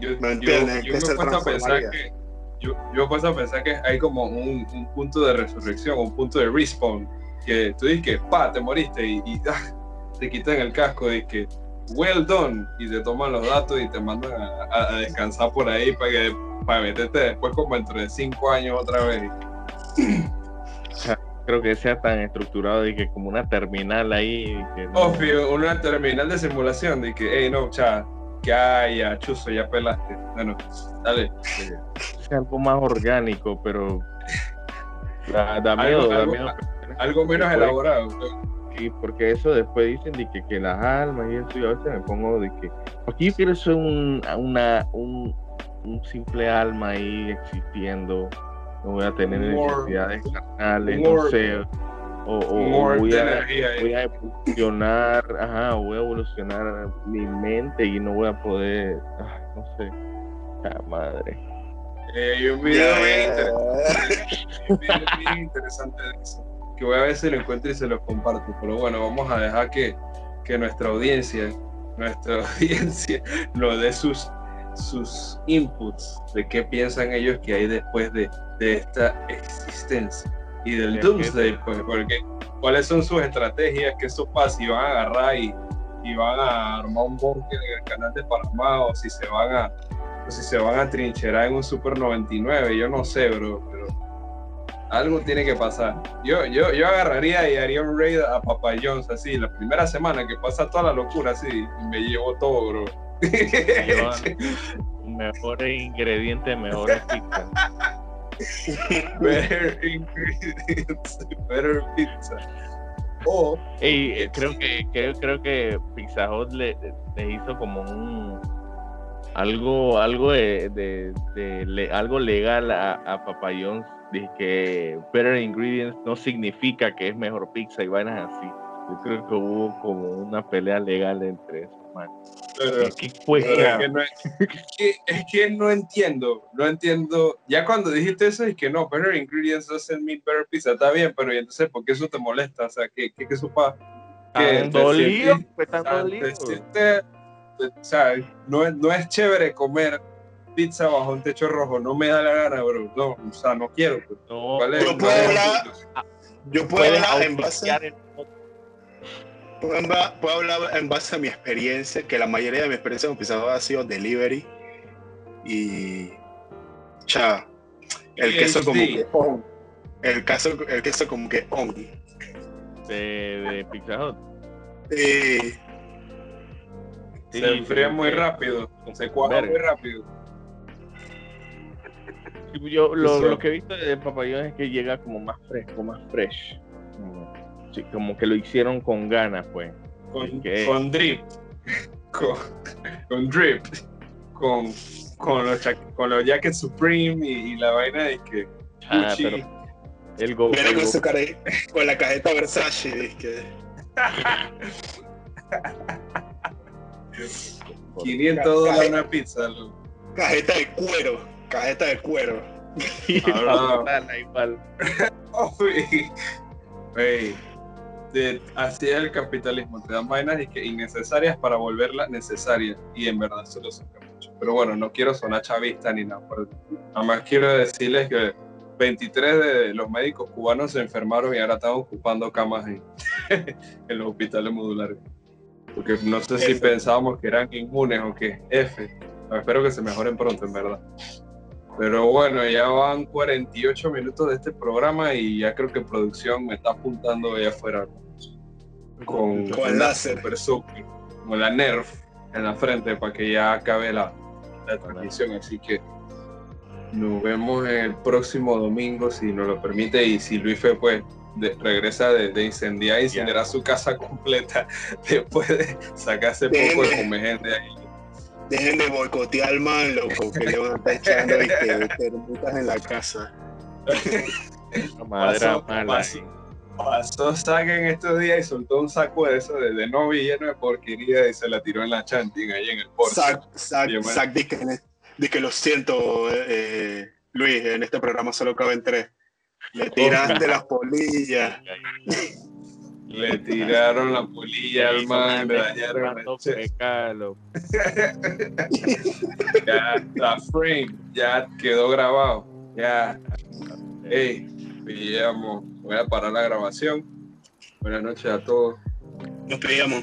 Yo, No yo- entienden yo que me se a pensar transformaría. que yo, yo puesto a pensar que hay como un, un punto de resurrección, un punto de respawn, que tú dices que pa, te moriste y, y, ah, te quitan el casco y que well done y te toman los datos y te mandan a, a- descansar por ahí para que para meterte después como dentro de cinco años otra vez. creo que sea tan estructurado de que como una terminal ahí. Que no- Obvio, una terminal de simulación de que, hey, no, cha, ya, ya, chuzo, ya pelaste. Bueno, dale. sea algo más orgánico, pero da, da Algo- miedo, da algo- miedo. Algo menos Después- elaborado. Sí, porque eso después dicen de que, que las almas y eso, y a veces me pongo de que aquí yo quiero ser un, una, un, un simple alma ahí existiendo, no voy a tener necesidades carnales, no sé, o, o- voy a, voy a evolucionar, ajá, voy a evolucionar mi mente y no voy a poder, ah, no sé, ah, madre. Eh, hay un video bien interesante. un video bien interesante de eso, que voy a ver si lo encuentro y se los comparto. Pero bueno, vamos a dejar que, que nuestra audiencia, nuestra audiencia nos dé sus, sus inputs de qué piensan ellos que hay después de, de esta existencia y del Doomsday, pues, porque cuáles son sus estrategias, qué sopa si van a agarrar y, y van a armar un búnker en el canal de Panamá o si se van a o si se van a trincherar en un Super 99, yo no sé, bro, pero algo tiene que pasar. Yo, yo, yo agarraría y haría un raid a Papa así, la primera semana que pasa toda la locura así, y me llevo todo, bro. Mejores ingredientes, mejores pizzas. better ingredients, better pizza. O Ey, eh, creo que creo, creo que Pizza Hut le, le hizo como un algo algo de, de- de le- algo legal a, a Papa De que better ingredients no significa que es mejor pizza y vainas así. Yo creo que hubo como una pelea legal entre esos man. pero- ¿Qué fue? pero es, que no, es, que, es que no entiendo, no entiendo. Ya cuando dijiste eso, es que no, better ingredients doesn't mean better pizza. Está bien, pero ¿y entonces por qué eso te molesta? O sea, ¿qué, qué, qué supa? que ¿Tan te dolido? ¿Fue tan dolido? o sea, no es, no es chévere comer pizza bajo un techo rojo, no me da la gana, bro. No, o sea, no quiero. pues. No, ¿Cuál es- Yo puedo hablar-? Yo puedo hablar en base, el puedo hablar- en base a mi experiencia, que la mayoría de mi experiencia con Pizza ha sido delivery y cha, el queso como que on, el queso, el queso como que on. de, de Pizza Hut. Eh, Sí, se enfría sí, muy sí. rápido, se cuaja muy rápido. Yo lo, que he visto de papayón es que llega como más fresco, más fresh. Como, sí, como que lo hicieron con ganas, pues. Con, ¿Qué? con drip, con, con drip, con, con, los, con los jackets Supreme y, y la vaina de que Ah, Gucci. pero el go, el con go- su cara con la cajeta Versace, dizque. 500 dólares una pizza. loco. cajeta de cuero, cajeta de cuero. Ah. Dale, igual. Uy. Ey, de- así es el capitalismo, te dan vainas y que innecesarias para volverlas necesarias y en verdad se lo saca mucho. Pero bueno, no quiero sonar chavista ni nada, pero nada más quiero decirles que 23 de los médicos cubanos se enfermaron y ahora están ocupando camas en, en los hospitales modulares. Porque no sé si F. pensábamos que eran inmunes o qué. F. Espero que se mejoren pronto, en verdad. Pero bueno, ya van 48 minutos de este programa y ya creo que producción me está apuntando allá afuera con, Con láser. super super, como la Nerf en la frente para que ya acabe la, la transmisión. Así que nos vemos el próximo domingo si nos lo permite y si Luis Fe pues de- regresa de, de incendiar e incinerar su casa completa después de sacarse poco de gente ahí. Dejen de boicotear al man, loco, que le van a estar echando ¿viste? termitas en la casa. La madera Pasó, mala. pasó. Pasó Saga en estos días y soltó un saco de eso de, de novia lleno de porquería y se la tiró en la chanting ahí en el Porsche. Zack, Zack, Bien, man. Zack, di que, di que lo siento, eh, Luis, en este programa solo caben tres. Le tiraste las polillas. Le tiraron la polilla al man, le dañaron el pecado. Ya la frame ya quedó grabado. Ya, hey, pillamos. Voy a parar la grabación. Buenas noches a todos. Nos pillamos.